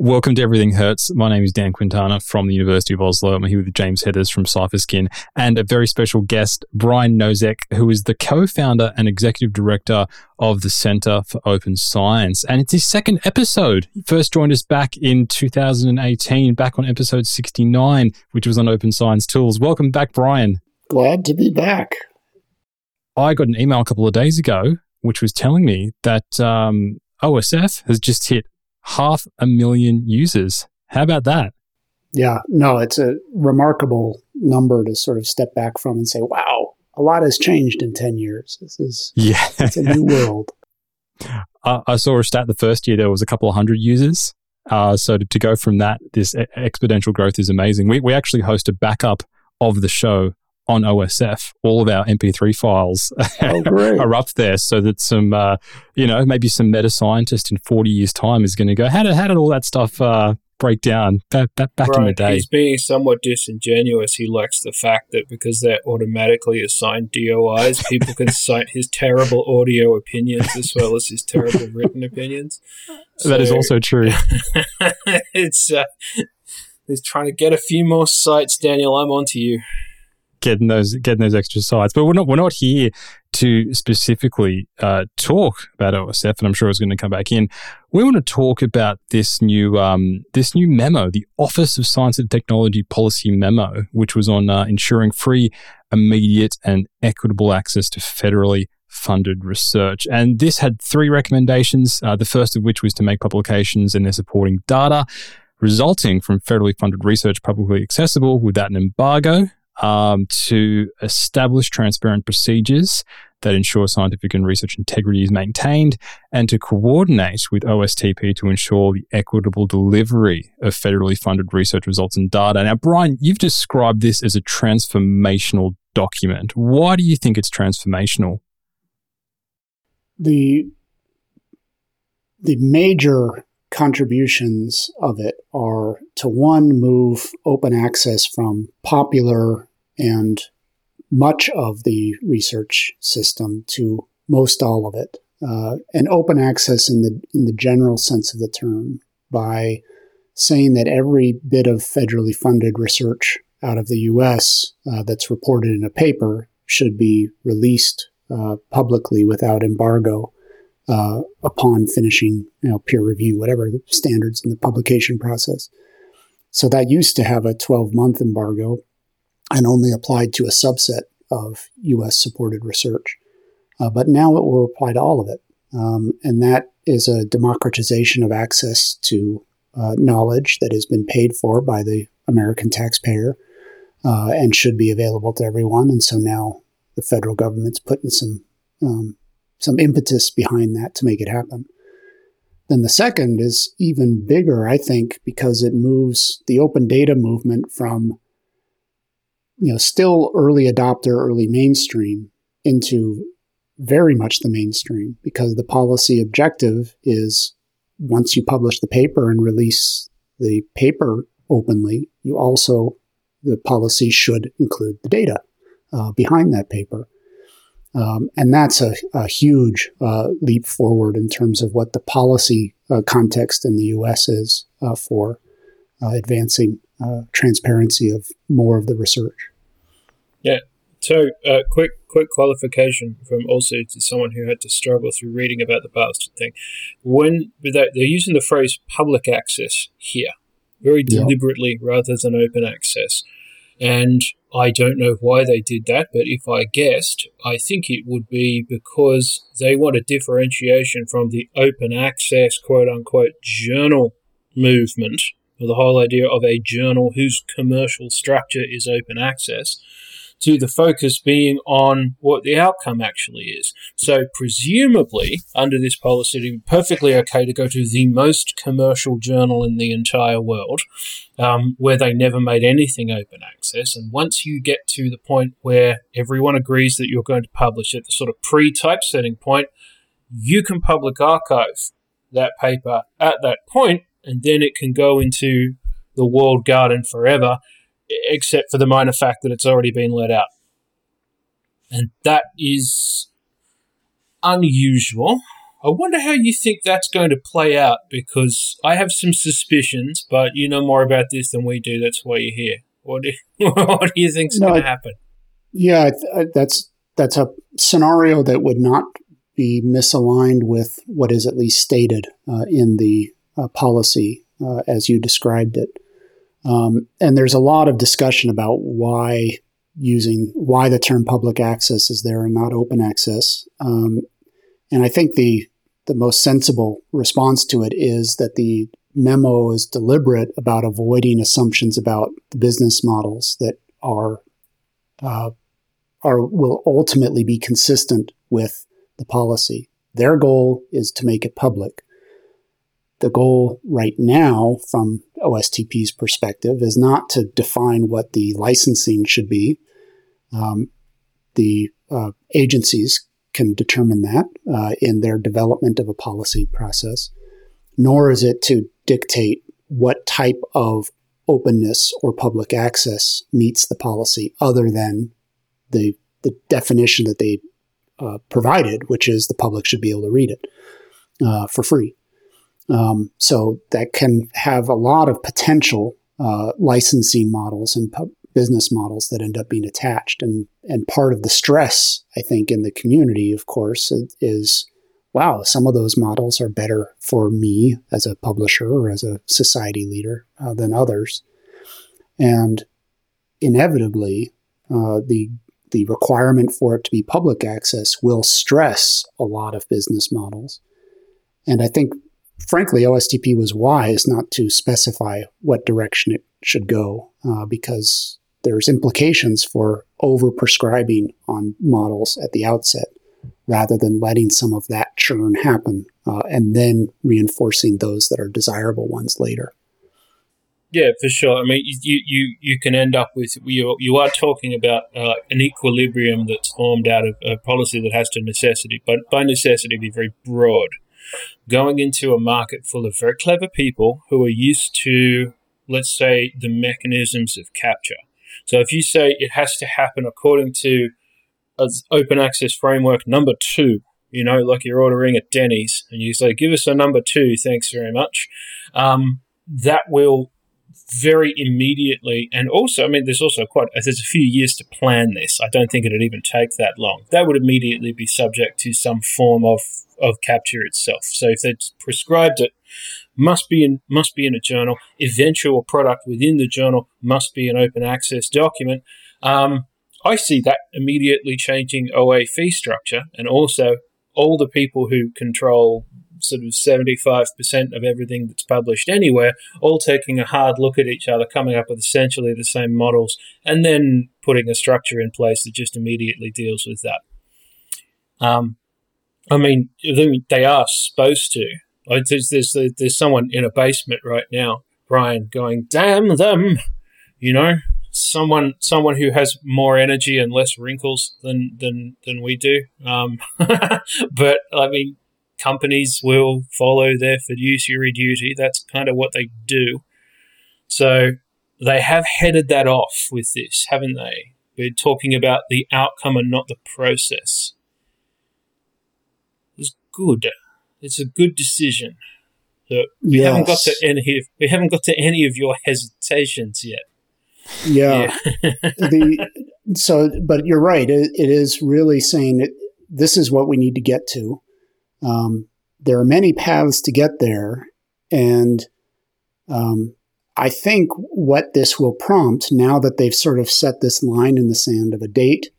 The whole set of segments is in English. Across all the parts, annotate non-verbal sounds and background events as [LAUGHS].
Welcome to Everything Hertz. My name is Dan Quintana from the University of Oslo. I'm here with James Heathers from Cypherskin and a very special guest, Brian Nosek, who is the co-founder and executive director of the Center for Open Science. And it's his second episode. He first joined us back in 2018, back on episode 69, which was on open science tools. Welcome back, Brian. Glad to be back. I got an email a couple of days ago, which was telling me that um, OSF has just hit half a million users. How about that? Yeah, no, it's a remarkable number to sort of step back from and say, wow, a lot has changed in 10 years. This is yeah. it's a new world. [LAUGHS] Uh, I saw a stat the first year there was a couple of hundred users. Uh, so to, to, go from that, this exponential growth is amazing. We, we actually host a backup of the show on OSF. All of our MP3 files oh, [LAUGHS] are up there so that some, uh, you know, maybe some meta scientist in 40 years' time is going to go, how did, how did all that stuff uh, break down back, back, right. in the day? He's being somewhat disingenuous. He likes the fact that because they're automatically assigned DOIs, people can [LAUGHS] cite his terrible audio opinions as well as his terrible written opinions. So, that is also true. [LAUGHS] it's, uh, he's trying to get a few more cites, Daniel. I'm on to you getting those getting those extra cites. But we're not we're not here to specifically uh, talk about OSF, and I'm sure it's going to come back in. We want to talk about this new um, this new memo, the Office of Science and Technology Policy Memo, which was on uh, ensuring free, immediate, and equitable access to federally funded research. And this had three recommendations. Uh, the first of which was to make publications and their supporting data resulting from federally funded research publicly accessible without an embargo um, to establish transparent procedures that ensure scientific and research integrity is maintained, and to coordinate with OSTP to ensure the equitable delivery of federally funded research results and data. Now, Brian, you've described this as a transformational document. Why do you think it's transformational? The the major contributions of it are to one move open access from popular and much of the research system to most all of it, uh, and open access in the in the general sense of the term by saying that every bit of federally funded research out of the U.S. Uh, that's reported in a paper should be released uh, publicly without embargo uh, upon finishing you know, peer review, whatever the standards in the publication process. So that used to have a 12 month embargo and only applied to a subset of US supported research. Uh, but now it will apply to all of it. Um, and that is a democratization of access to uh, knowledge that has been paid for by the American taxpayer uh, and should be available to everyone. And so now the federal government's putting some um, some impetus behind that to make it happen. Then the second is even bigger, I think, because it moves the open data movement from you know, still early adopter, early mainstream into very much the mainstream because the policy objective is once you publish the paper and release the paper openly, you also, the policy should include the data uh, behind that paper. Um, and that's a, a huge uh, leap forward in terms of what the policy uh, context in the US is uh, for uh, advancing uh, transparency of more of the research. Yeah. So, uh, quick, quick qualification from also to someone who had to struggle through reading about the bastard thing. When they're using the phrase public access here, very deliberately yeah. rather than open access. And I don't know why they did that, but if I guessed, I think it would be because they want a differentiation from the open access, quote unquote, journal movement, or the whole idea of a journal whose commercial structure is open access to the focus being on what the outcome actually is. So, presumably, under this policy, it would be perfectly okay to go to the most commercial journal in the entire world, um, where they never made anything open access. And once you get to the point where everyone agrees that you're going to publish at the sort of pre typesetting point, you can public archive that paper at that point, and then it can go into the walled garden forever except for the minor fact that it's already been let out. And that is unusual I wonder how you think that's going to play out because I have some suspicions, but you know more about this than we do. That's why you're here. What do you, [LAUGHS] what do you think's no, going to happen? Yeah, that's that's a scenario that would not be misaligned with what is at least stated uh, in the uh, policy uh, as you described it. Um, and there's a lot of discussion about why using why the term public access is there and not open access. Um, and I think the the most sensible response to it is that the memo is deliberate about avoiding assumptions about the business models that are uh, are will ultimately be consistent with the policy. Their goal is to make it public. The goal right now, from OSTP's perspective, is not to define what the licensing should be. Um, the uh, agencies can determine that uh, in their development of a policy process, nor is it to dictate what type of openness or public access meets the policy other than the, the definition that they uh, provided, which is the public should be able to read it uh, for free. Um, so that can have a lot of potential uh, licensing models and pu- business models that end up being attached. And and part of the stress, I think, in the community, of course, is wow, some of those models are better for me as a publisher or as a society leader uh, than others. And inevitably, uh, the the requirement for it to be public access will stress a lot of business models. And I think, frankly, OSTP was wise not to specify what direction it should go uh, because there's implications for overprescribing on models at the outset rather than letting some of that churn happen uh, and then reinforcing those that are desirable ones later. Yeah, for sure. I mean, you you, you can end up with you you are talking about uh, an equilibrium that's formed out of a policy that has to necessity, but by necessity be very broad. Going into a market full of very clever people who are used to, let's say, the mechanisms of capture. So if you say it has to happen according to as open access framework number two, you know, like you're ordering at Denny's, and you say, "Give us a number two, thanks very much." Um, that will very immediately, and also, I mean, there's also quite there's a few years to plan this. I don't think it'd even take that long. That would immediately be subject to some form of of capture itself. So if they prescribed it, must be in must be in a journal. Eventual product within the journal must be an open access document. Um, I see that immediately changing OA fee structure, and also all the people who control sort of 75% of everything that's published anywhere, all taking a hard look at each other, coming up with essentially the same models, and then putting a structure in place that just immediately deals with that. Um, I mean, they are supposed to. There's, there's, there's someone in a basement right now, Brian, going, damn them, you know, someone someone who has more energy and less wrinkles than than than we do. Um, [LAUGHS] but I mean, companies will follow their fiduciary duty. That's kind of what they do. So they have headed that off with this, haven't they? We're talking about the outcome and not the process. It's good. It's a good decision. So we yes. haven't got to any. We haven't got to any of your hesitations yet. Yeah. yeah. [LAUGHS] the so, but you're right. It, it is really saying that this is what we need to get to. Um, there are many paths to get there, and um, I think what this will prompt now that they've sort of set this line in the sand of a date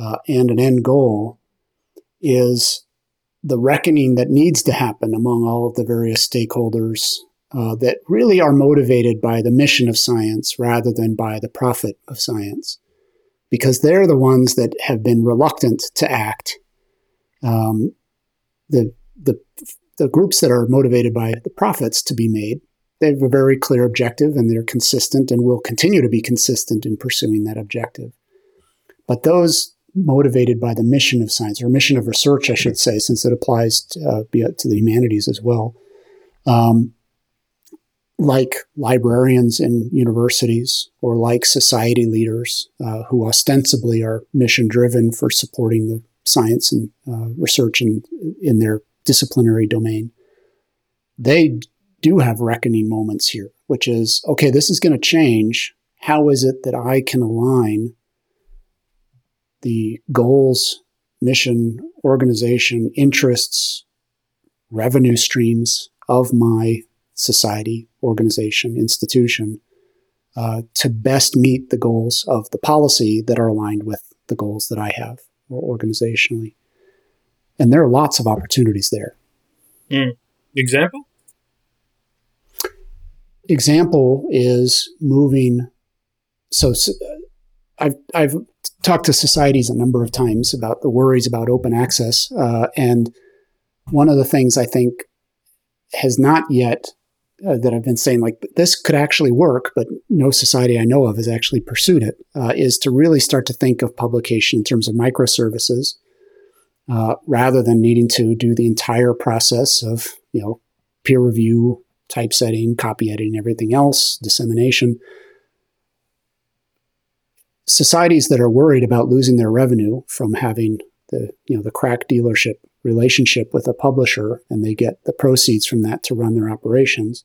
uh, and an end goal is the reckoning that needs to happen among all of the various stakeholders uh, that really are motivated by the mission of science rather than by the profit of science, because they're the ones that have been reluctant to act. Um, the the the groups that are motivated by the profits to be made, they have a very clear objective and they're consistent and will continue to be consistent in pursuing that objective. But those motivated by the mission of science or mission of research, I should say, since it applies to, uh, to the humanities as well, um, like librarians in universities or like society leaders uh, who ostensibly are mission driven for supporting the science and uh, research in, in their disciplinary domain, they do have reckoning moments here, which is okay, this is going to change. How is it that I can align the goals, mission, organization, interests, revenue streams of my society, organization, institution uh, to best meet the goals of the policy that are aligned with the goals that I have organizationally? And there are lots of opportunities there. Mm. Example? Example is moving. So, so I've, I've talked to societies a number of times about the worries about open access. Uh, and one of the things I think has not yet uh, that I've been saying, like, this could actually work, but no society I know of has actually pursued it. Uh, is to really start to think of publication in terms of microservices uh, rather than needing to do the entire process of, you know, peer review, typesetting, copy editing, everything else, dissemination. Societies that are worried about losing their revenue from having the, you know, the crack dealership relationship with a publisher and they get the proceeds from that to run their operations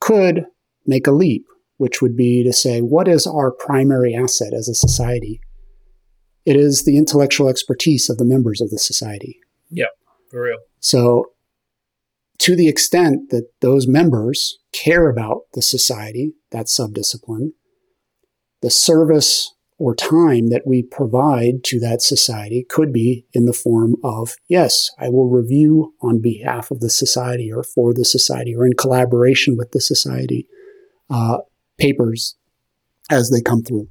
could make a leap, which would be to say, what is our primary asset as a society? It is the intellectual expertise of the members of the society. Yeah, for real. So, to the extent that those members care about the society, that subdiscipline, the service or time that we provide to that society could be in the form of, yes, I will review on behalf of the society or for the society or in collaboration with the society uh, papers as they come through.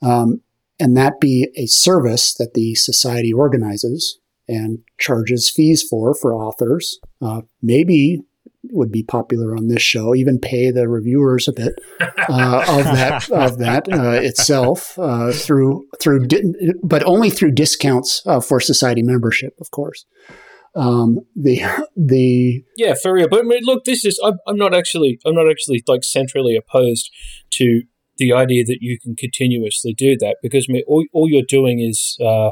Um, and that be a service that the society organizes and charges fees for for authors. Uh, maybe would be popular on this show. Even pay the reviewers a bit uh, of that of that uh, itself uh, through through, di- but only through discounts uh, for society membership, of course. Um, the the yeah, for. But I mean, look, this is I'm, I'm not actually I'm not actually like centrally opposed to the idea that you can continuously do that because I mean, all, all you're doing is uh,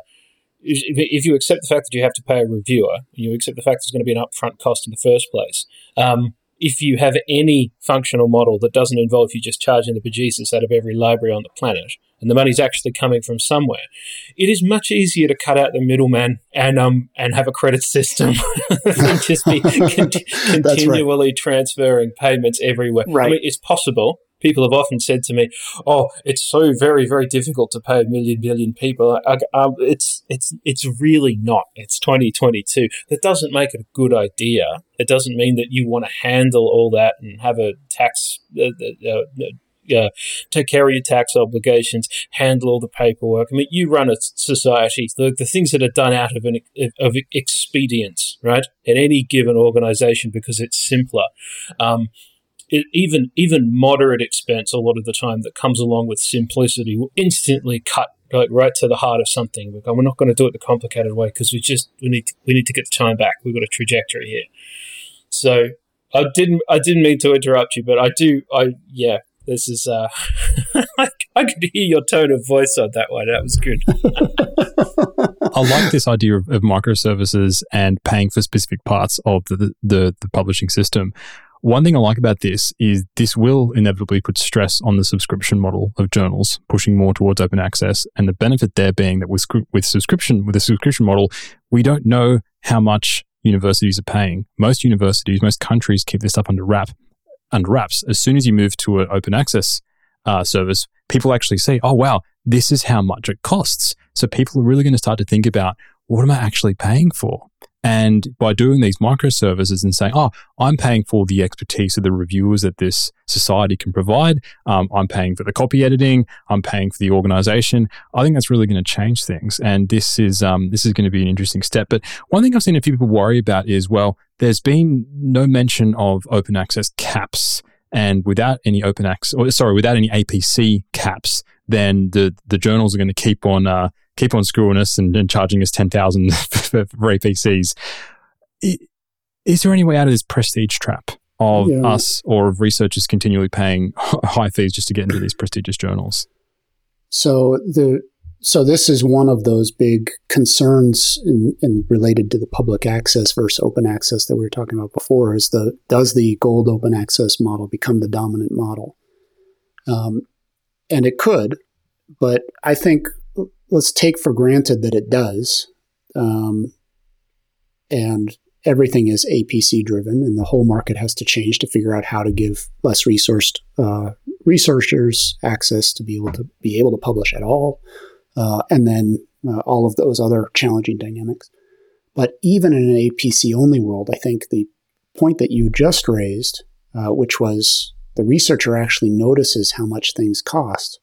if you accept the fact that you have to pay a reviewer, you accept the fact there's going to be an upfront cost in the first place. Um, if you have any functional model that doesn't involve you just charging the bejesus out of every library on the planet, and the money's actually coming from somewhere, it is much easier to cut out the middleman and um and have a credit system [LAUGHS] than just be [LAUGHS] con- continually right. transferring payments everywhere. Right. I mean, it's possible people have often said to me, "Oh, it's so very, very difficult to pay a million billion people." I, um, it's it's it's really not. It's 2022. That doesn't make it a good idea. It doesn't mean that you want to handle all that and have a tax. Uh, uh, uh, uh, take care of your tax obligations, handle all the paperwork. I mean, you run a society. The, the things that are done out of an of expedience, right, at any given organization because it's simpler. Um, it, even even moderate expense a lot of the time that comes along with simplicity will instantly cut like right to the heart of something. We're not going to do it the complicated way because we just we need to, we need to get the time back. We've got a trajectory here. So I didn't I didn't mean to interrupt you, but I do I yeah this is uh [LAUGHS] I, I could hear your tone of voice on that one. That was good. [LAUGHS] I like this idea of, of, microservices and paying for specific parts of the, the, the publishing system. One thing I like about this is this will inevitably put stress on the subscription model of journals, pushing more towards open access. And the benefit there being that with, with subscription, with a subscription model, we don't know how much universities are paying. Most universities, most countries keep this stuff under wrap, under wraps. As soon as you move to an open access uh, service, people actually say, "Oh wow, this is how much it costs." So people are really going to start to think about what am I actually paying for? And by doing these microservices and saying, oh, I'm paying for the expertise of the reviewers that this society can provide, um, I'm paying for the copy editing, I'm paying for the organization, I think that's really going to change things. And this is, um, this is going to be an interesting step. But one thing I've seen a few people worry about is, well, there's been no mention of open access caps. And without any open access, or sorry, without any APC caps, then the, the journals are going to keep on, uh, keep on screwing us and, and charging us 10,000 [LAUGHS] for, for APCs. Is there any way out of this prestige trap of yeah. us or of researchers continually paying high fees just to get into these prestigious journals? So the so this is one of those big concerns in, in, related to the public access versus open access that we were talking about before. Is the does the gold open access model become the dominant model? Um, and it could, but I think let's take for granted that it does, um, and everything is APC driven, and the whole market has to change to figure out how to give less resourced uh, researchers access to be able to be able to publish at all uh, and then uh, all of those other challenging dynamics. But even in an APC only world, I think the point that you just raised, uh, which was the researcher actually notices how much things cost,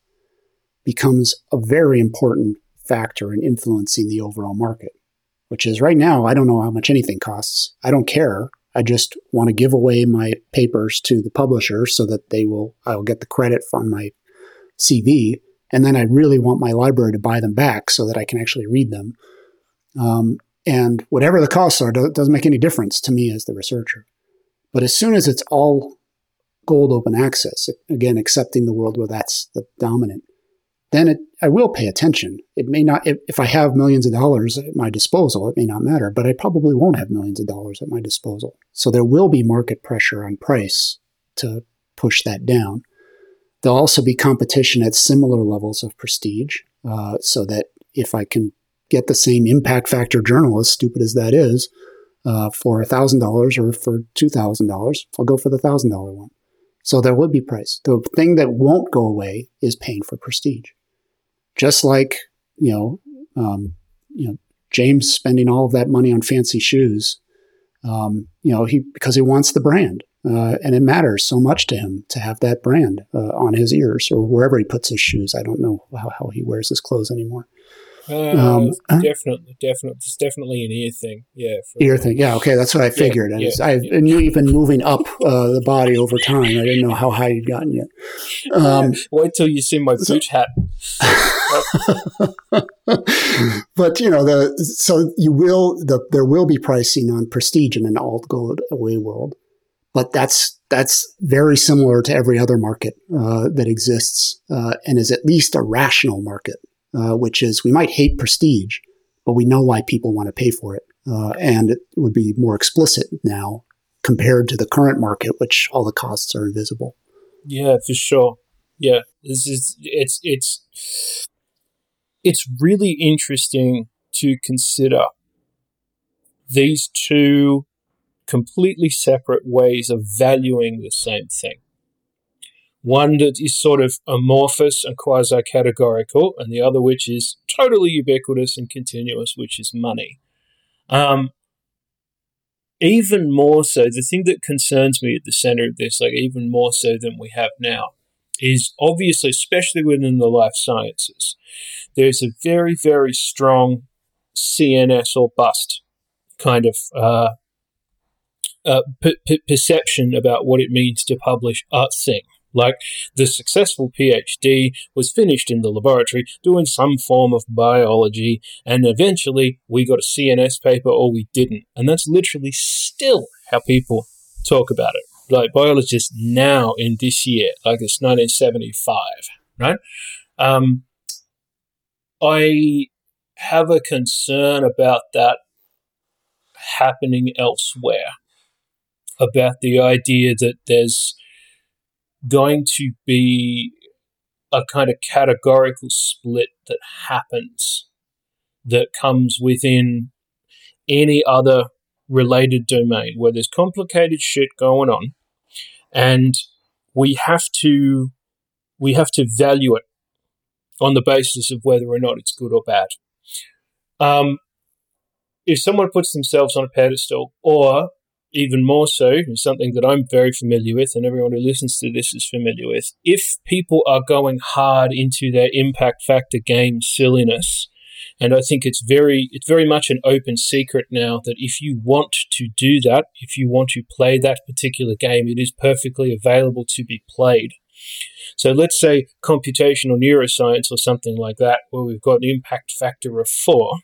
becomes a very important factor in influencing the overall market. Which is right now, I don't know how much anything costs. I don't care. I just want to give away my papers to the publisher so that they will, I'll get the credit on my CV and then I really want my library to buy them back so that I can actually read them. Um, and whatever the costs are, doesn't make any difference to me as the researcher. But as soon as it's all gold open access, again, accepting the world where that's the dominant, then it, I will pay attention. It may not, if, if I have millions of dollars at my disposal, it may not matter, but I probably won't have millions of dollars at my disposal. So there will be market pressure on price to push that down. There'll also be competition at similar levels of prestige, uh, so that if I can get the same impact factor journal, as stupid as that is, uh, for $1,000 or for $2,000, I'll go for the $1,000 one. So there will be price. The thing that won't go away is paying for prestige. Just like, you know, um, you know, James spending all of that money on fancy shoes, um, you know, he because he wants the brand. Uh, and it matters so much to him to have that brand uh, on his ears or wherever he puts his shoes. I don't know how, how he wears his clothes anymore. Uh, um, definitely, definitely, it's definitely an ear thing. Yeah, ear thing. Yeah, okay, that's what I figured. Yeah, yeah, I knew you've been moving up uh, the body over time. I didn't know how high you'd gotten yet. Um, [LAUGHS] Wait till you see my boot hat. [LAUGHS] but you know, the so you will the there will be pricing on prestige in an alt gold OA world but that's that's very similar to every other market uh, that exists uh, and is at least a rational market, uh, which is we might hate prestige, but we know why people want to pay for it, uh, and it would be more explicit now compared to the current market, which all the costs are invisible. Yeah, for sure. Yeah, this is it's it's it's really interesting to consider these two completely separate ways of valuing the same thing. One that is sort of amorphous and quasi categorical, and the other which is totally ubiquitous and continuous, which is money. Um, even more so, the thing that concerns me at the center of this, like even more so than we have now, is obviously, especially within the life sciences, there's a very, very strong CNS or bust kind of uh, uh, perception about what it means to publish a thing. Like the successful PhD was finished in the laboratory doing some form of biology, and eventually we got a CNS paper or we didn't. And that's literally still how people talk about it. Like biologists now in this year, like it's 1975, right? Um, I have a concern about that happening elsewhere about the idea that there's going to be a kind of categorical split that happens that comes within any other related domain where there's complicated shit going on and we have to we have to value it on the basis of whether or not it's good or bad. Um, if someone puts themselves on a pedestal or even more so, something that I'm very familiar with, and everyone who listens to this is familiar with. If people are going hard into their impact factor game silliness, and I think it's very it's very much an open secret now that if you want to do that, if you want to play that particular game, it is perfectly available to be played. So let's say computational neuroscience or something like that, where we've got an impact factor of four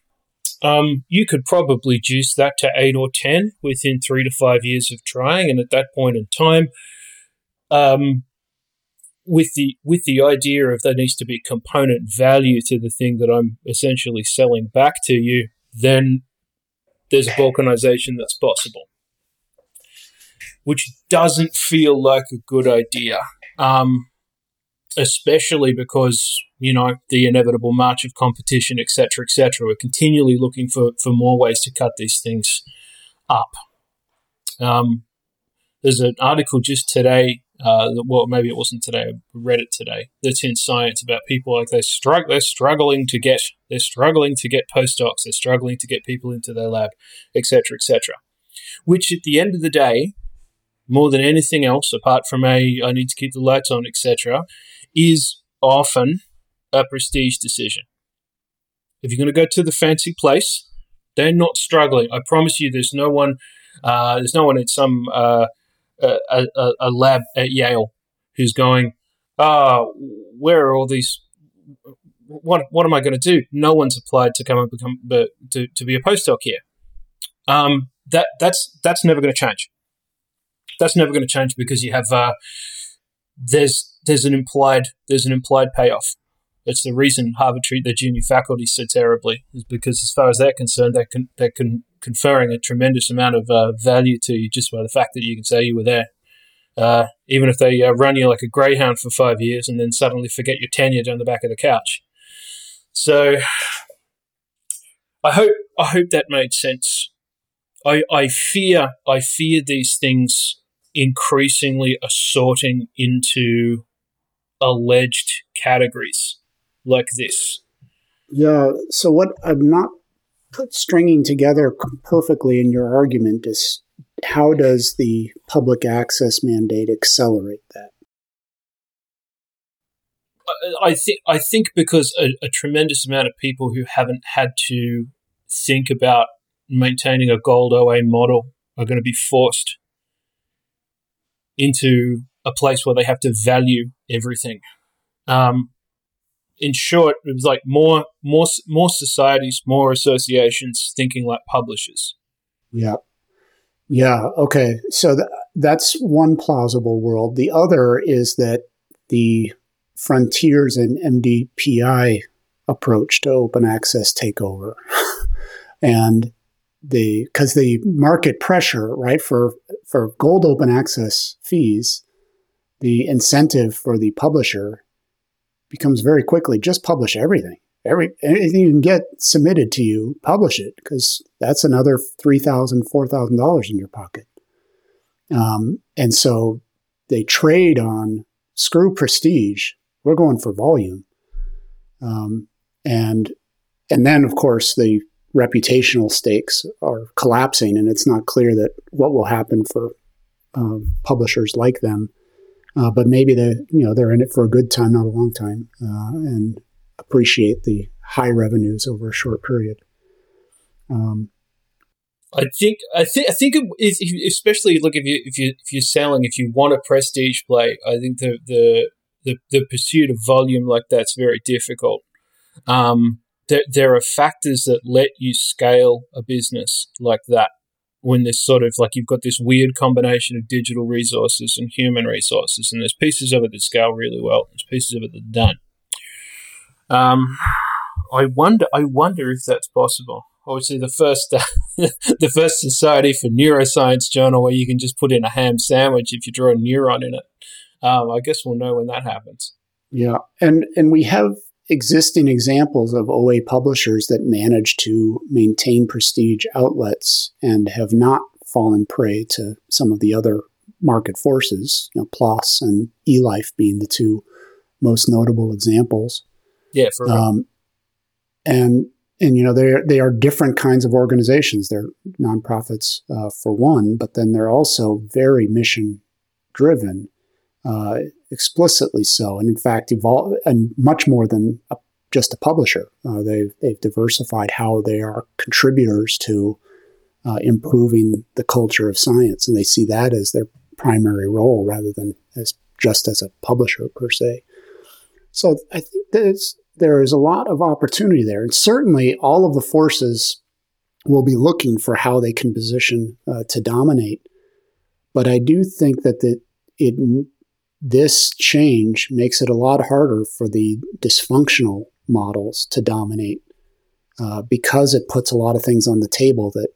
um, you could probably juice that to eight or 10 within three to five years of trying. And at that point in time, um, with the with the idea of there needs to be component value to the thing that I'm essentially selling back to you, then there's a balkanization that's possible, which doesn't feel like a good idea. Um, especially because you know the inevitable march of competition, etc., etc. We're continually looking for for more ways to cut these things up. Um, there's an article just today. Uh, well, maybe it wasn't today. I read it today. That's in Science about people like they struggle. They're struggling to get. They're struggling to get postdocs. They're struggling to get people into their lab, etc., etc. Which, at the end of the day, more than anything else, apart from a I need to keep the lights on, etc., is often a prestige decision. If you're going to go to the fancy place, they're not struggling. I promise you, there's no one, uh, there's no one in some uh, a, a, a, lab at Yale who's going, oh, where are all these? What what am I going to do? No one's applied to come and become to, to be a postdoc here. Um, that that's that's never going to change. That's never going to change because you have uh, there's there's an implied there's an implied payoff. It's the reason Harvard treat their junior faculty so terribly, is because as far as they're concerned, they're, con- they're con- conferring a tremendous amount of uh, value to you just by the fact that you can say you were there. Uh, even if they uh, run you like a greyhound for five years and then suddenly forget your tenure down the back of the couch. So, I hope I hope that made sense. I, I fear I fear these things increasingly assorting into alleged categories like this. Yeah. So what I'm not putting stringing together perfectly in your argument is how does the public access mandate accelerate that? I think I think because a, a, tremendous amount of people who haven't had to think about maintaining a gold OA model are going to be forced into a place where they have to value everything. Um, in short, it was like more, more, more societies, more associations thinking like publishers. Yeah, yeah. Okay, so th- that's one plausible world. The other is that the frontiers and MDPI approach to open access take over, [LAUGHS] and the because the market pressure right for for gold open access fees the incentive for the publisher becomes very quickly just publish everything. Every anything you can get submitted to you publish it because that's another $3000 $4000 in your pocket. Um, and so they trade on screw prestige. We're going for volume. Um, and and then of course the reputational stakes are collapsing, and it's not clear that what will happen for um, publishers like them. Uh, but maybe they, you know, they're in it for a good time, not a long time, uh, and appreciate the high revenues over a short period. Um, I think I think I think especially look if you if you if you're selling if you want a prestige play, I think the the the, the pursuit of volume like that's very difficult. Um, there, there are factors that let you scale a business like that when there's sort of like you've got this weird combination of digital resources and human resources, and there's pieces of it that scale really well, there's pieces of it that don't. Um, I wonder, I wonder if that's possible. Obviously, the first, uh, [LAUGHS] the first Society for Neuroscience journal where you can just put in a ham sandwich if you draw a neuron in it. Um, I guess we'll know when that happens. Yeah, and and we have existing examples of OA publishers that manage to maintain prestige outlets and have not fallen prey to some of the other market forces, you know, PLOS and eLife being the two most notable examples. Yeah, for um, and and you know they they are different kinds of organizations. They're nonprofits uh, for one, but then they're also very mission driven uh, explicitly so, and in fact, evolve and much more than a, just a publisher. Uh, they've they've diversified how they are contributors to uh, improving the culture of science, and they see that as their primary role rather than as just as a publisher per se. So I think there's there is a lot of opportunity there, and certainly all of the forces will be looking for how they can position uh, to dominate. But I do think that the, it this change makes it a lot harder for the dysfunctional models to dominate uh, because it puts a lot of things on the table that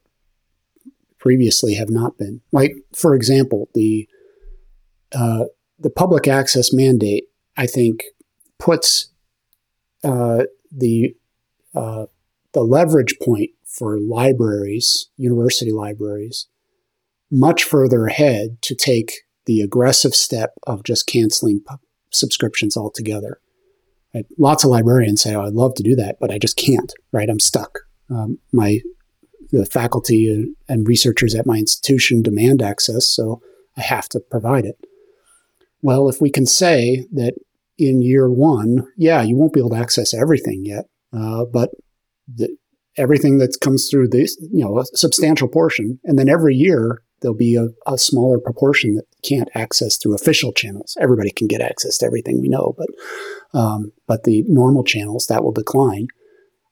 previously have not been. Like, for example, the uh, the public access mandate, I think, puts uh, the uh, the leverage point for libraries, university libraries, much further ahead to take the aggressive step of just canceling pu- subscriptions altogether. Right? Lots of librarians say, "Oh, I'd love to do that, but I just can't." Right? I'm stuck. Um, my the faculty and researchers at my institution demand access, so I have to provide it. Well, if we can say that in year one, yeah, you won't be able to access everything yet, uh, but the, everything that comes through this, you know, a substantial portion, and then every year there'll be a, a, smaller proportion that can't access through official channels. Everybody can get access to everything we know, but um, but the normal channels that will decline.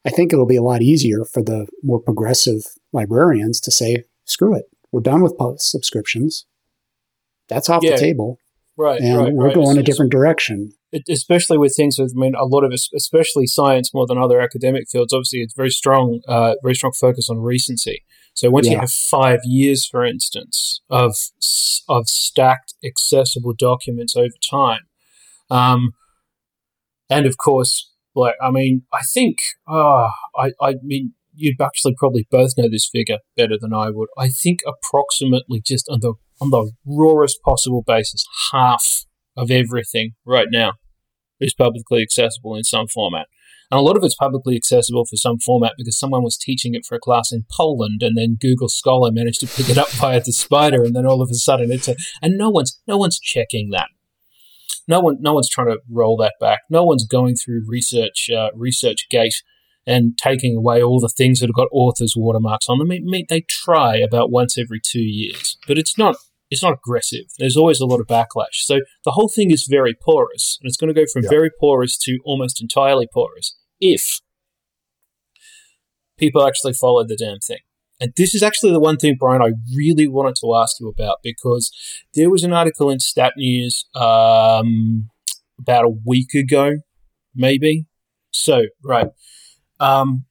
I think it'll be a lot easier for the more progressive librarians to say, "Screw it, we're done with subscriptions. That's off yeah. the table." Right, and right, we're right. going it's, a different direction. especially with things with, I mean, a lot of, especially science more than other academic fields. Obviously, it's very strong, uh, very strong focus on recency. So once yeah. you have five years, for instance, of of stacked accessible documents over time, um, and of course, like I mean, I think, uh, I I mean, you'd actually probably both know this figure better than I would. I think approximately just on the on the rawest possible basis, half of everything right now is publicly accessible in some format. And a lot of it's publicly accessible for some format because someone was teaching it for a class in Poland, and then Google Scholar managed to pick it up [LAUGHS] via the spider, and then all of a sudden it's a and no one's no one's checking that. No one no one's trying to roll that back. No one's going through research uh, ResearchGate and taking away all the things that have got authors watermarks on them. They try about once every two years, but it's not it's not aggressive. There's always a lot of backlash. So the whole thing is very porous, and it's going to go from yeah. very porous to almost entirely porous if people actually follow the damn thing. And this is actually the one thing, Brian, I really wanted to ask you about because there was an article in Stat News um, about a week ago, maybe. So, right. Um,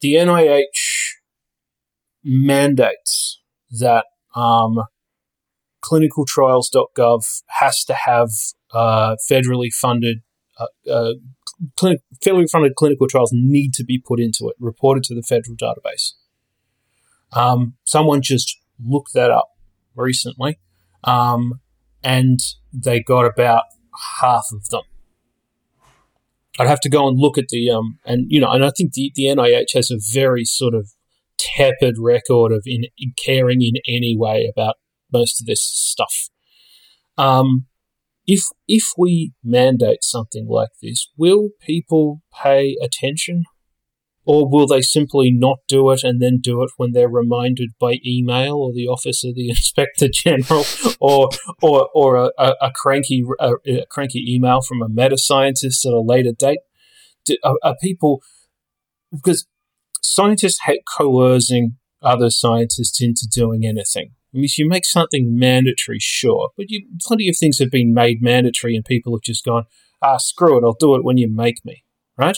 the NIH mandates that um, clinicaltrials.gov has to have uh, federally funded uh, uh, clinic, federally funded clinical trials need to be put into it, reported to the federal database. Um, someone just looked that up recently, um, and they got about half of them. I'd have to go and look at the um, and you know, and I think the, the NIH has a very sort of tepid record of in, in caring in any way about most of this stuff. Um, if if we mandate something like this, will people pay attention, or will they simply not do it and then do it when they're reminded by email or the office of the [LAUGHS] inspector general, or or or a, a, a cranky a, a, cranky email from a meta scientist at a later date? Do, are, are people because scientists hate coercing other scientists into doing anything. I mean, if you make something mandatory, sure, but you, plenty of things have been made mandatory, and people have just gone, "Ah, screw it, I'll do it when you make me." Right?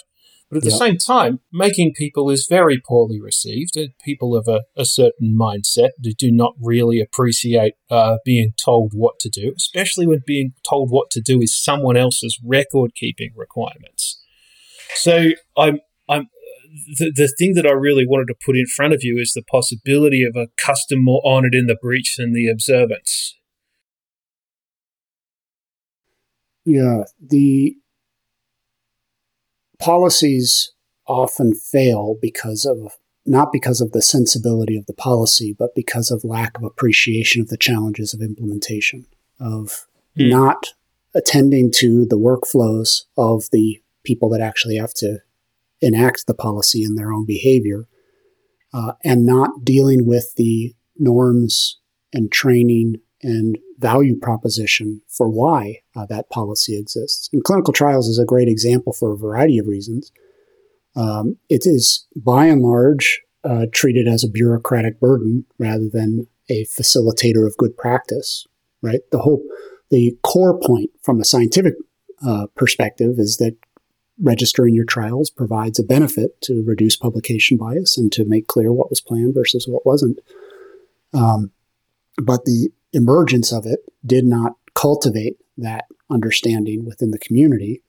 But at the same time, making people is very poorly received. People of a, a certain mindset do, do not really appreciate uh, being told what to do, especially when being told what to do is someone else's record keeping requirements. So I'm I'm the, the thing that I really wanted to put in front of you is the possibility of a custom more honored in the breach than the observance. Yeah, the policies often fail because of not because of the sensibility of the policy, but because of lack of appreciation of the challenges of implementation, of mm. not attending to the workflows of the people that actually have to enact the policy in their own behavior uh, and not dealing with the norms and training and value proposition for why uh, that policy exists. And clinical trials is a great example for a variety of reasons. Um, it is by and large uh, treated as a bureaucratic burden rather than a facilitator of good practice, right? The whole the core point from a scientific uh, perspective is that registering your trials provides a benefit to reduce publication bias and to make clear what was planned versus what wasn't. Um, but the emergence of it did not cultivate that understanding within the community.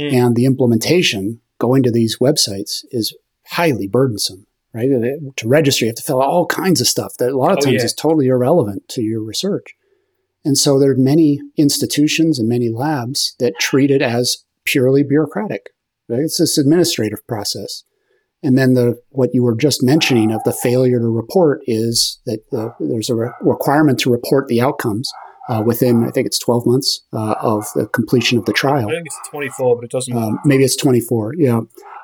Mm. And the implementation going to these websites is highly burdensome, right? To register, you have to fill out all kinds of stuff that a lot of oh, times yeah. is totally irrelevant to your research. And so there are many institutions and many labs that treat it as purely bureaucratic. Right? It's this administrative process. And then the what you were just mentioning of the failure to report is that the, there's a re- requirement to report the outcomes uh, within I think it's 12 months uh, of the completion of the trial. I think it's 24, but it doesn't. Um, maybe it's 24. Yeah,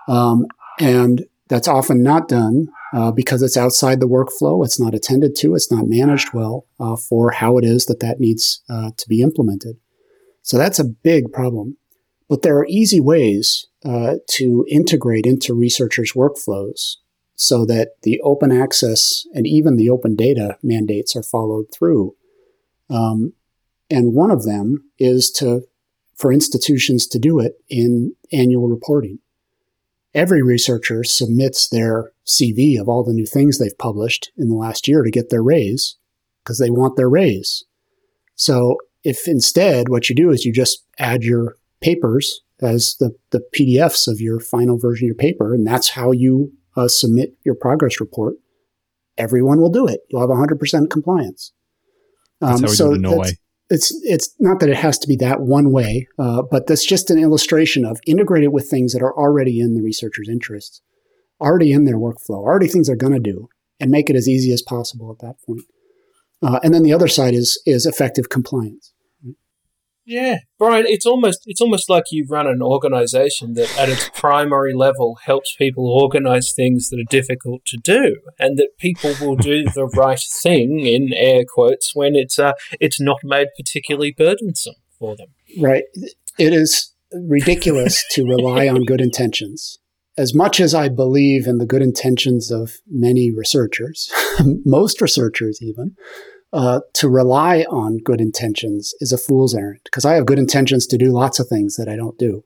um, and that's often not done uh, because it's outside the workflow. It's not attended to. It's not managed well uh, for how it is that that needs uh, to be implemented. So that's a big problem. But there are easy ways uh, to integrate into researchers' workflows so that the open access and even the open data mandates are followed through. Um, and one of them is to for institutions to do it in annual reporting. Every researcher submits their CV of all the new things they've published in the last year to get their raise because they want their raise. So if instead what you do is you just add your papers as the, the PDFs of your final version of your paper, and that's how you uh, submit your progress report. Everyone will do it. You'll have 100% compliance. Um, that's how we do it in Norway. It's it's not that it has to be that one way, uh, but that's just an illustration of integrated with things that are already in the researcher's interests, already in their workflow, already things they're going to do, and make it as easy as possible at that point. Uh, and then the other side is is effective compliance. Yeah, Brian, it's almost it's almost like you run an organization that at its primary level helps people organize things that are difficult to do and that people will do the right thing in air quotes when it's uh it's not made particularly burdensome for them. Right. It is ridiculous to rely on good intentions. As much as I believe in the good intentions of many researchers, [LAUGHS] most researchers even, uh, to rely on good intentions is a fool's errand because I have good intentions to do lots of things that I don't do.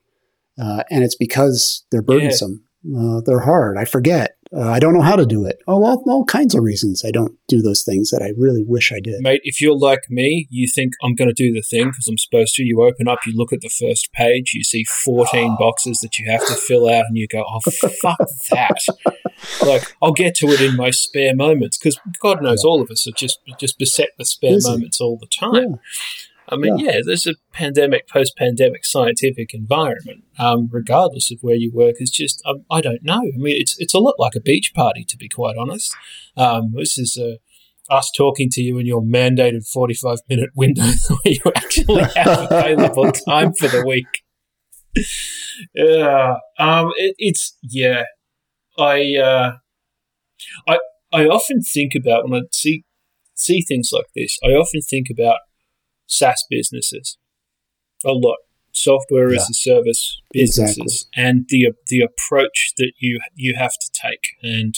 Uh, and it's because they're burdensome. Yeah. Uh, they're hard. I forget. Uh, I don't know how to do it. Oh, well, all kinds of reasons I don't do those things that I really wish I did. Mate, if you're like me, you think I'm going to do the thing because I'm supposed to. You open up, you look at the first page, you see 14 [GASPS] boxes that you have to fill out, and you go, oh, fuck [LAUGHS] that. like, I'll get to it in my spare moments because God knows yeah. all of us are just, just beset with spare moments all the time. Yeah. I mean, yeah, yeah there's a pandemic, post pandemic scientific environment, um, regardless of where you work. It's just, um, I don't know. I mean, it's, it's a lot like a beach party, to be quite honest. Um, this is uh, us talking to you in your mandated 45 minute window [LAUGHS] where you actually have available time for the week. yeah. Um, it, it's, yeah. I, uh, I, I often think about when I see see things like this. I often think about SaaS businesses a lot. Software yeah. as a service businesses exactly. and the the approach that you you have to take. And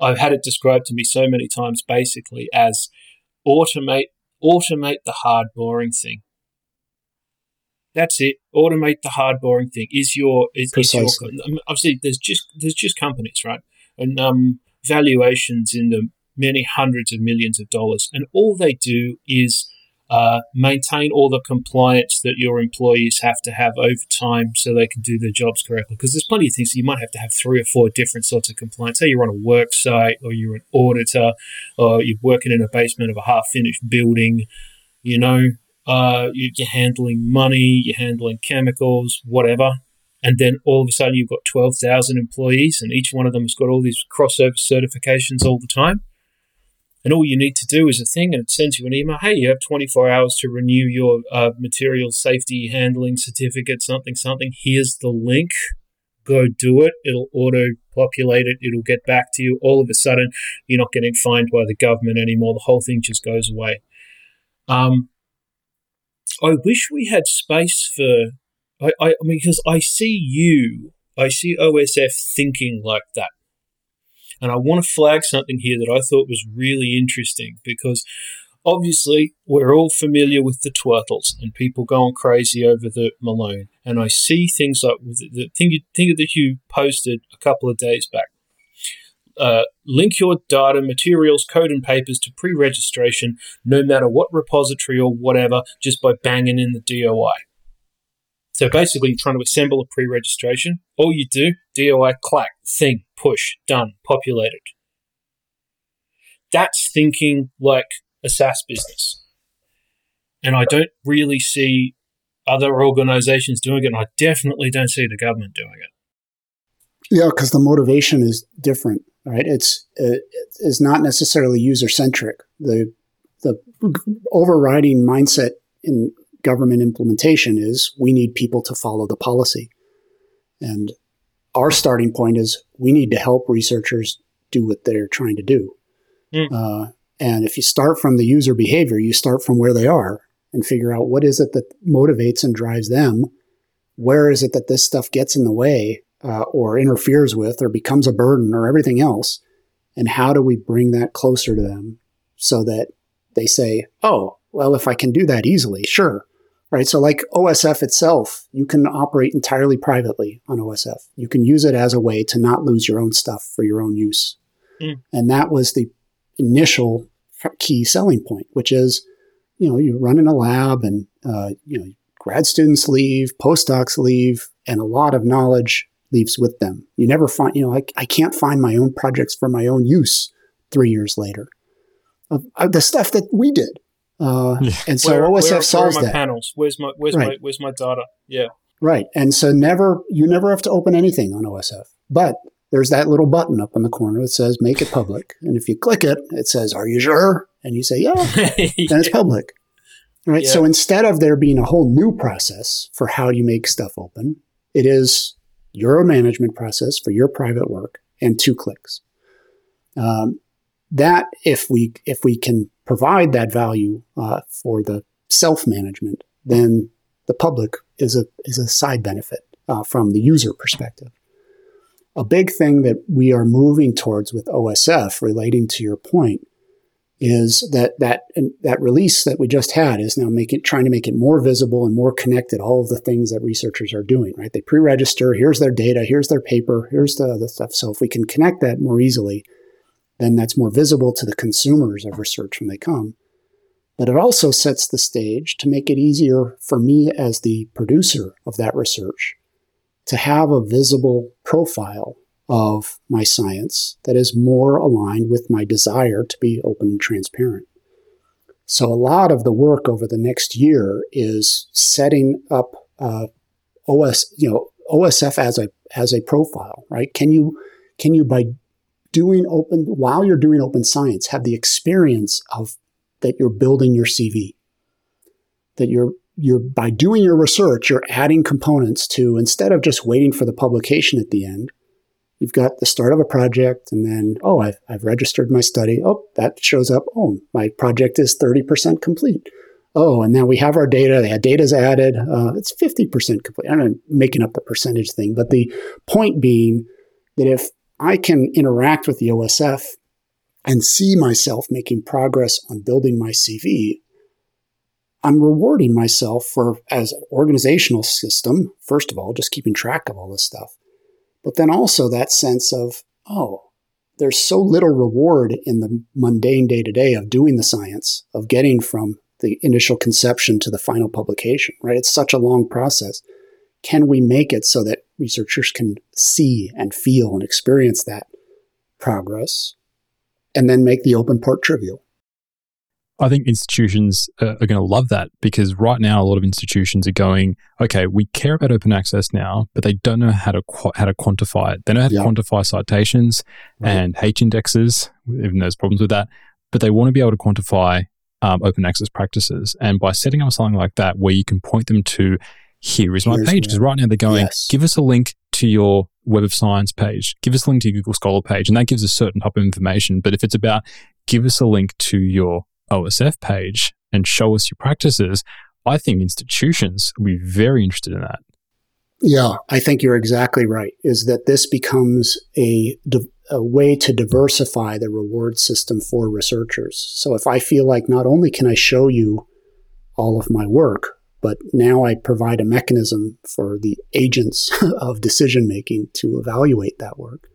I've had it described to me so many times basically as automate automate the hard boring thing. That's it. Automate the hard boring thing. Is your is, is your obviously there's just there's just companies, right? And um valuations in the many hundreds of millions of dollars. And all they do is uh, maintain all the compliance that your employees have to have over time so they can do their jobs correctly. Because there's plenty of things you might have to have three or four different sorts of compliance. Say you're on a work site or you're an auditor or you're working in a basement of a half finished building, you know, uh, you're handling money, you're handling chemicals, whatever. And then all of a sudden you've got 12,000 employees and each one of them has got all these crossover certifications all the time and all you need to do is a thing, and it sends you an email. Hey, you have 24 hours to renew your uh, material safety handling certificate, something, something. Here's the link. Go do it. It'll auto populate it. It'll get back to you. All of a sudden, you're not getting fined by the government anymore. The whole thing just goes away. Um, I wish we had space for. I, I, I mean, because I see you, I see OSF thinking like that and I want to flag something here that I thought was really interesting because obviously, we're all familiar with the Twirtles and people going crazy over the Malone. And I see things like the thing, you, thing that you posted a couple of days back. Uh, link your data, materials, code, and papers to pre registration, no matter what repository or whatever, just by banging in the DOI. So basically, you're trying to assemble a pre registration. All you do, DOI, clack, thing, push, done, populated. That's thinking like a SaaS business. And I don't really see other organizations doing it. And I definitely don't see the government doing it. Yeah, because the motivation is different, right? It's it is not necessarily user centric. The the overriding mindset in government implementation is we need people to follow the policy, and our starting point is we need to help researchers do what they're trying to do. Mm. Uh, and if you start from the user behavior, you start from where they are and figure out what is it that motivates and drives them. Where is it that this stuff gets in the way uh, or interferes with or becomes a burden or everything else? And how do we bring that closer to them so that they say, oh, well, if I can do that easily, sure. Right. So, like OSF itself, you can operate entirely privately on OSF. You can use it as a way to not lose your own stuff for your own use. Mm. And that was the initial key selling point, which is, you know, you run in a lab and, uh, you know, grad students leave, postdocs leave, and a lot of knowledge leaves with them. You never find, you know, I, I can't find my own projects for my own use three years later. Of, of the stuff that we did. Uh, yeah. And so where, OSF where, solves where are that. Panels. Where's my where's right. my where's my data? Yeah. Right. And so never you never have to open anything on OSF. But there's that little button up in the corner that says make it public. And if you click it, it says, Are you sure? And you say, Yeah, yeah. [LAUGHS] then it's public. Right. Yeah. So instead of there being a whole new process for how you make stuff open, it is your management process for your private work and two clicks. Um, that if we if we can provide that value uh, for the self management, then the public is a is a side benefit uh, from the user perspective. A big thing that we are moving towards with OSF, relating to your point, is that that that release that we just had is now making trying to make it more visible and more connected. All of the things that researchers are doing, right? They pre-register. Here's their data. Here's their paper. Here's the other stuff. So if we can connect that more easily, then that's more visible to the consumers of research when they come. But it also sets the stage to make it easier for me as the producer of that research to have a visible profile of my science that is more aligned with my desire to be open and transparent. So a lot of the work over the next year is setting up uh, OS, you know, OSF as a as a profile, right? Can you can you by doing open while you're doing open science have the experience of that you're building your CV, that you're you're by doing your research, you're adding components to instead of just waiting for the publication at the end. You've got the start of a project, and then oh, I've, I've registered my study. Oh, that shows up. Oh, my project is thirty percent complete. Oh, and now we have our data. The data's added. Uh, it's fifty percent complete. I'm not making up the percentage thing, but the point being that if I can interact with the OSF and see myself making progress on building my CV, I'm rewarding myself for as an organizational system, first of all, just keeping track of all this stuff. But then also that sense of, oh, there's so little reward in the mundane day to day of doing the science, of getting from the initial conception to the final publication, right? It's such a long process. Can we make it so that researchers can see and feel and experience that progress and then make the open part trivial? I think institutions are going to love that because right now a lot of institutions are going, okay, we care about open access now, but they don't know how to qu- how to quantify it. They know how to quantify citations right. and H indexes, even though there's problems with that, but they want to be able to quantify um, open access practices. And by setting up something like that, where you can point them to, here is my Here's page, because right now they're going, yes. give us a link to your Web of Science page, give us a link to your Google Scholar page, and that gives a certain type of information. But if it's about give us a link to your OSF page and show us your practices, I think institutions will be very interested in that. Yeah, I think you're exactly right. Is that this becomes a, a way to diversify the reward system for researchers. So if I feel like not only can I show you all of my work, but now I provide a mechanism for the agents [LAUGHS] of decision making to evaluate that work,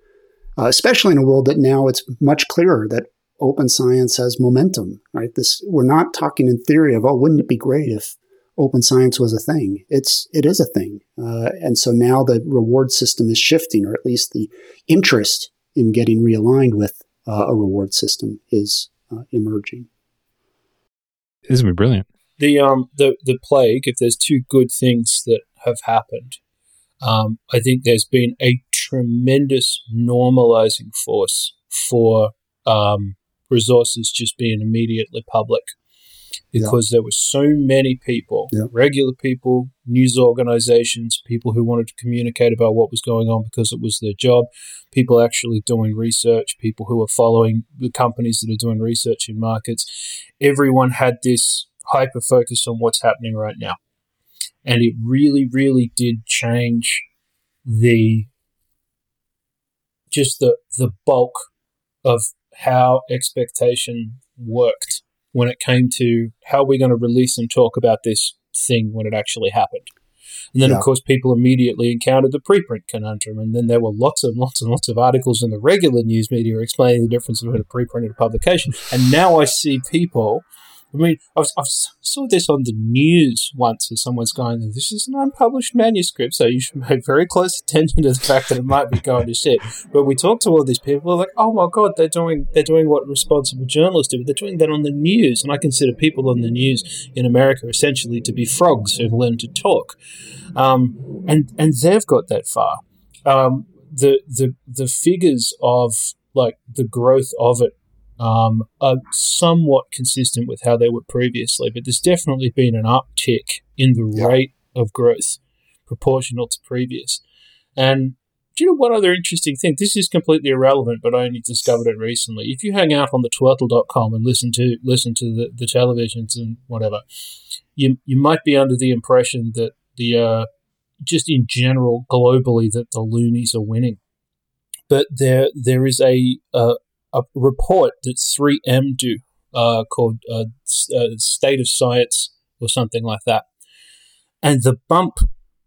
uh, especially in a world that now it's much clearer that open science has momentum, right? This, we're not talking in theory of, oh, wouldn't it be great if open science was a thing? It's, it is a thing. Uh, and so now the reward system is shifting, or at least the interest in getting realigned with uh, a reward system is uh, emerging. This would be brilliant. The um the the plague. If there's two good things that have happened, um, I think there's been a tremendous normalizing force for um, resources just being immediately public because yeah. there were so many people, yeah. regular people, news organizations, people who wanted to communicate about what was going on because it was their job, people actually doing research, people who are following the companies that are doing research in markets. Everyone had this hyper focus on what's happening right now. And it really, really did change the just the the bulk of how expectation worked when it came to how we're going to release and talk about this thing when it actually happened. And then, yeah. of course, people immediately encountered the preprint conundrum. And then there were lots and lots and lots of articles in the regular news media explaining the difference between a preprint and a publication. And now I see people I mean, I, I saw this on the news once as someone's going, this is an unpublished manuscript, so you should pay very close attention to the fact that it might be going to shit. But we talk to all these people, like, oh my god, they're doing they're doing what responsible journalists do. They're doing that on the news, and I consider people on the news in America essentially to be frogs who've learned to talk, um, and and they've got that far. Um, the the the figures of like the growth of it um, are somewhat consistent with how they were previously, but there's definitely been an uptick in the yeah. rate of growth proportional to previous. And do you know one other interesting thing? This is completely irrelevant, but I only discovered it recently. If you hang out on the twirtle.com and listen to listen to the, the televisions and whatever, you you might be under the impression that the uh, just in general globally that the loonies are winning. But there there is a, a a report that 3M do uh, called uh, uh, State of Science or something like that. And the bump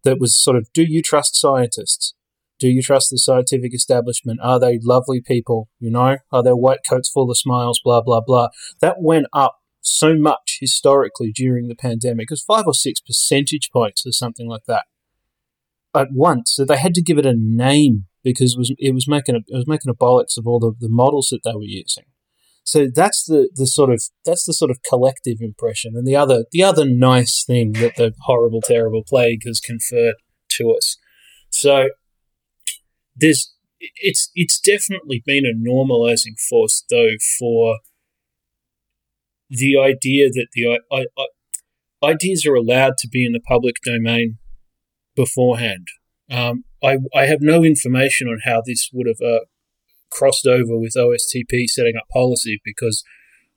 that was sort of, do you trust scientists? Do you trust the scientific establishment? Are they lovely people? You know, are their white coats full of smiles? Blah blah blah. That went up so much historically during the pandemic. It was five or six percentage points or something like that at once. So they had to give it a name because it was it was making a, it was making a bollocks of all the, the models that they were using. So that's the, the sort of that's the sort of collective impression. And the other the other nice thing that the horrible, terrible plague has conferred to us. So there's it's it's definitely been a normalizing force though for the idea that the I, I, ideas are allowed to be in the public domain beforehand. Um, I, I have no information on how this would have uh, crossed over with OSTP setting up policy because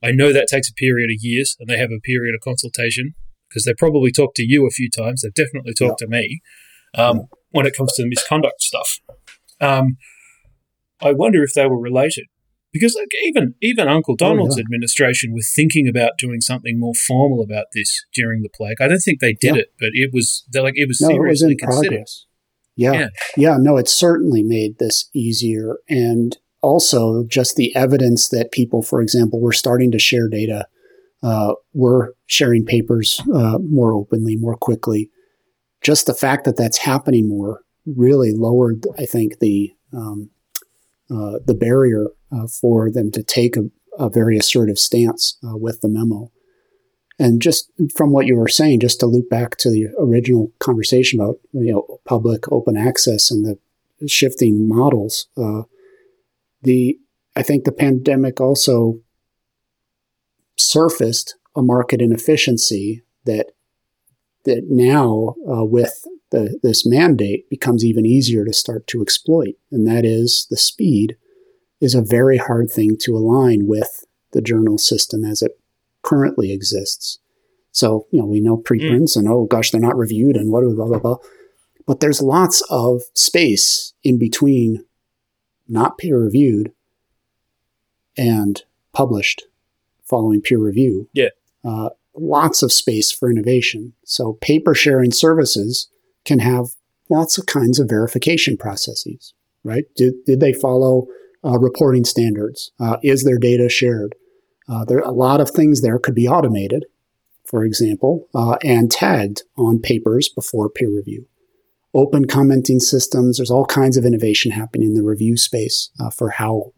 I know that takes a period of years and they have a period of consultation because they probably talked to you a few times. They've definitely talked yeah. to me um, yeah. when it comes to the misconduct stuff. Um, I wonder if they were related because like, even even Uncle Donald's oh, yeah. administration were thinking about doing something more formal about this during the plague. I don't think they did it, but it was they're like it was no, seriously it was considered. Progress. Yeah. yeah. Yeah. No, it certainly made this easier. And also just the evidence that people, for example, were starting to share data, uh, were sharing papers uh, more openly, more quickly. Just the fact that that's happening more really lowered, I think, the um, uh, the barrier uh, for them to take a, a very assertive stance uh, with the memo. And just from what you were saying, just to loop back to the original conversation about you know public open access and the shifting models, uh, the I think the pandemic also surfaced a market inefficiency that that now uh, with the, this mandate becomes even easier to start to exploit, and that is the speed is a very hard thing to align with the journal system as it currently exists. So, you know, we know preprints mm. and, oh gosh, they're not reviewed and what, do we blah, blah, blah. But there's lots of space in between not peer reviewed and published following peer review. Yeah. Uh, lots of space for innovation. So paper sharing services can have lots of kinds of verification processes, right? Did, did they follow uh, reporting standards? Uh, is their data shared? Uh, there are a lot of things there could be automated, for example, uh, and tagged on papers before peer review. Open commenting systems. There's all kinds of innovation happening in the review space uh, for how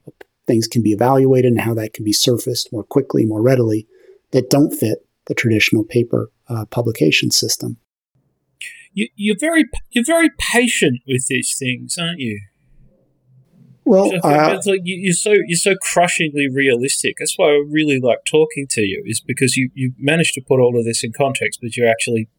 things can be evaluated and how that can be surfaced more quickly, more readily, that don't fit the traditional paper uh, publication system. You, you're very you're very patient with these things, aren't you? Well, uh, like you, are so you're so crushingly realistic. That's why I really like talking to you, is because you you managed to put all of this in context, but you're actually.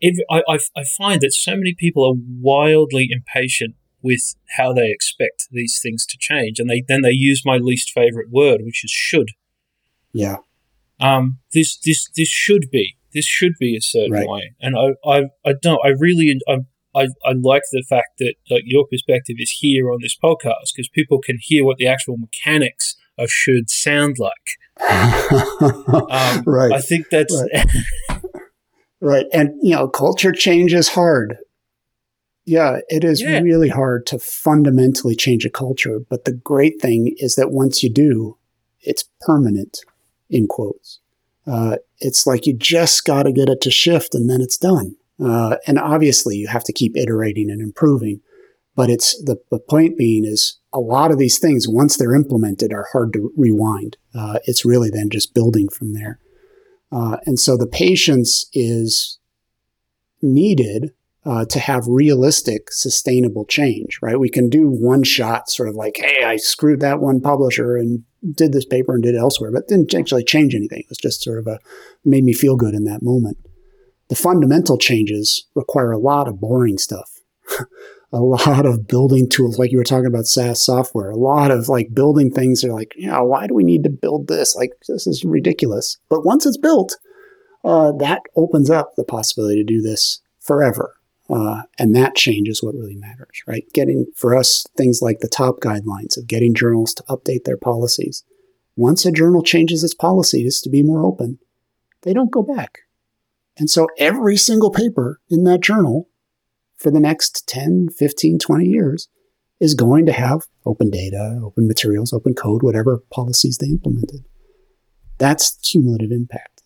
It, I, I I find that so many people are wildly impatient with how they expect these things to change, and they then they use my least favorite word, which is should. Yeah. Um. This this this should be this should be a certain right. way, and I I I don't I really I I, I like the fact that like your perspective is here on this podcast because people can hear what the actual mechanics of should sound like. [LAUGHS] um, right. I think that's right. right. And you know, culture change is hard. Yeah, it is yeah. really hard to fundamentally change a culture. But the great thing is that once you do, it's permanent. In quotes, uh, it's like you just got to get it to shift, and then it's done. Uh, and obviously, you have to keep iterating and improving. But it's the, the point being is a lot of these things, once they're implemented, are hard to rewind. Uh, it's really then just building from there. Uh, and so the patience is needed uh, to have realistic, sustainable change, right? We can do one shot, sort of like, hey, I screwed that one publisher and did this paper and did elsewhere, but didn't actually change anything. It was just sort of a made me feel good in that moment the fundamental changes require a lot of boring stuff. [LAUGHS] a lot of building tools, like you were talking about SaaS software, a lot of like building things that are like, yeah, why do we need to build this? Like, this is ridiculous. But once it's built, uh, that opens up the possibility to do this forever. Uh, and that change is what really matters, right? Getting, for us, things like the top guidelines of getting journals to update their policies. Once a journal changes its policies to be more open, they don't go back and so every single paper in that journal for the next 10, 15, 20 years is going to have open data, open materials, open code, whatever policies they implemented. That's cumulative impact.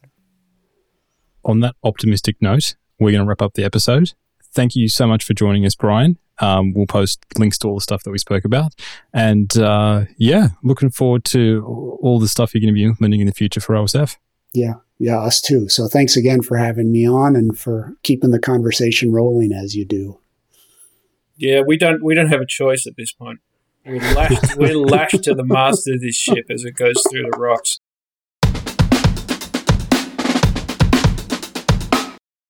On that optimistic note, we're going to wrap up the episode. Thank you so much for joining us, Brian. Um, we'll post links to all the stuff that we spoke about. And uh, yeah, looking forward to all the stuff you're going to be implementing in the future for OSF. Yeah, yeah, us too. So thanks again for having me on and for keeping the conversation rolling as you do. Yeah, we don't we don't have a choice at this point. We're lashed we're lashed to the mast of this ship as it goes through the rocks.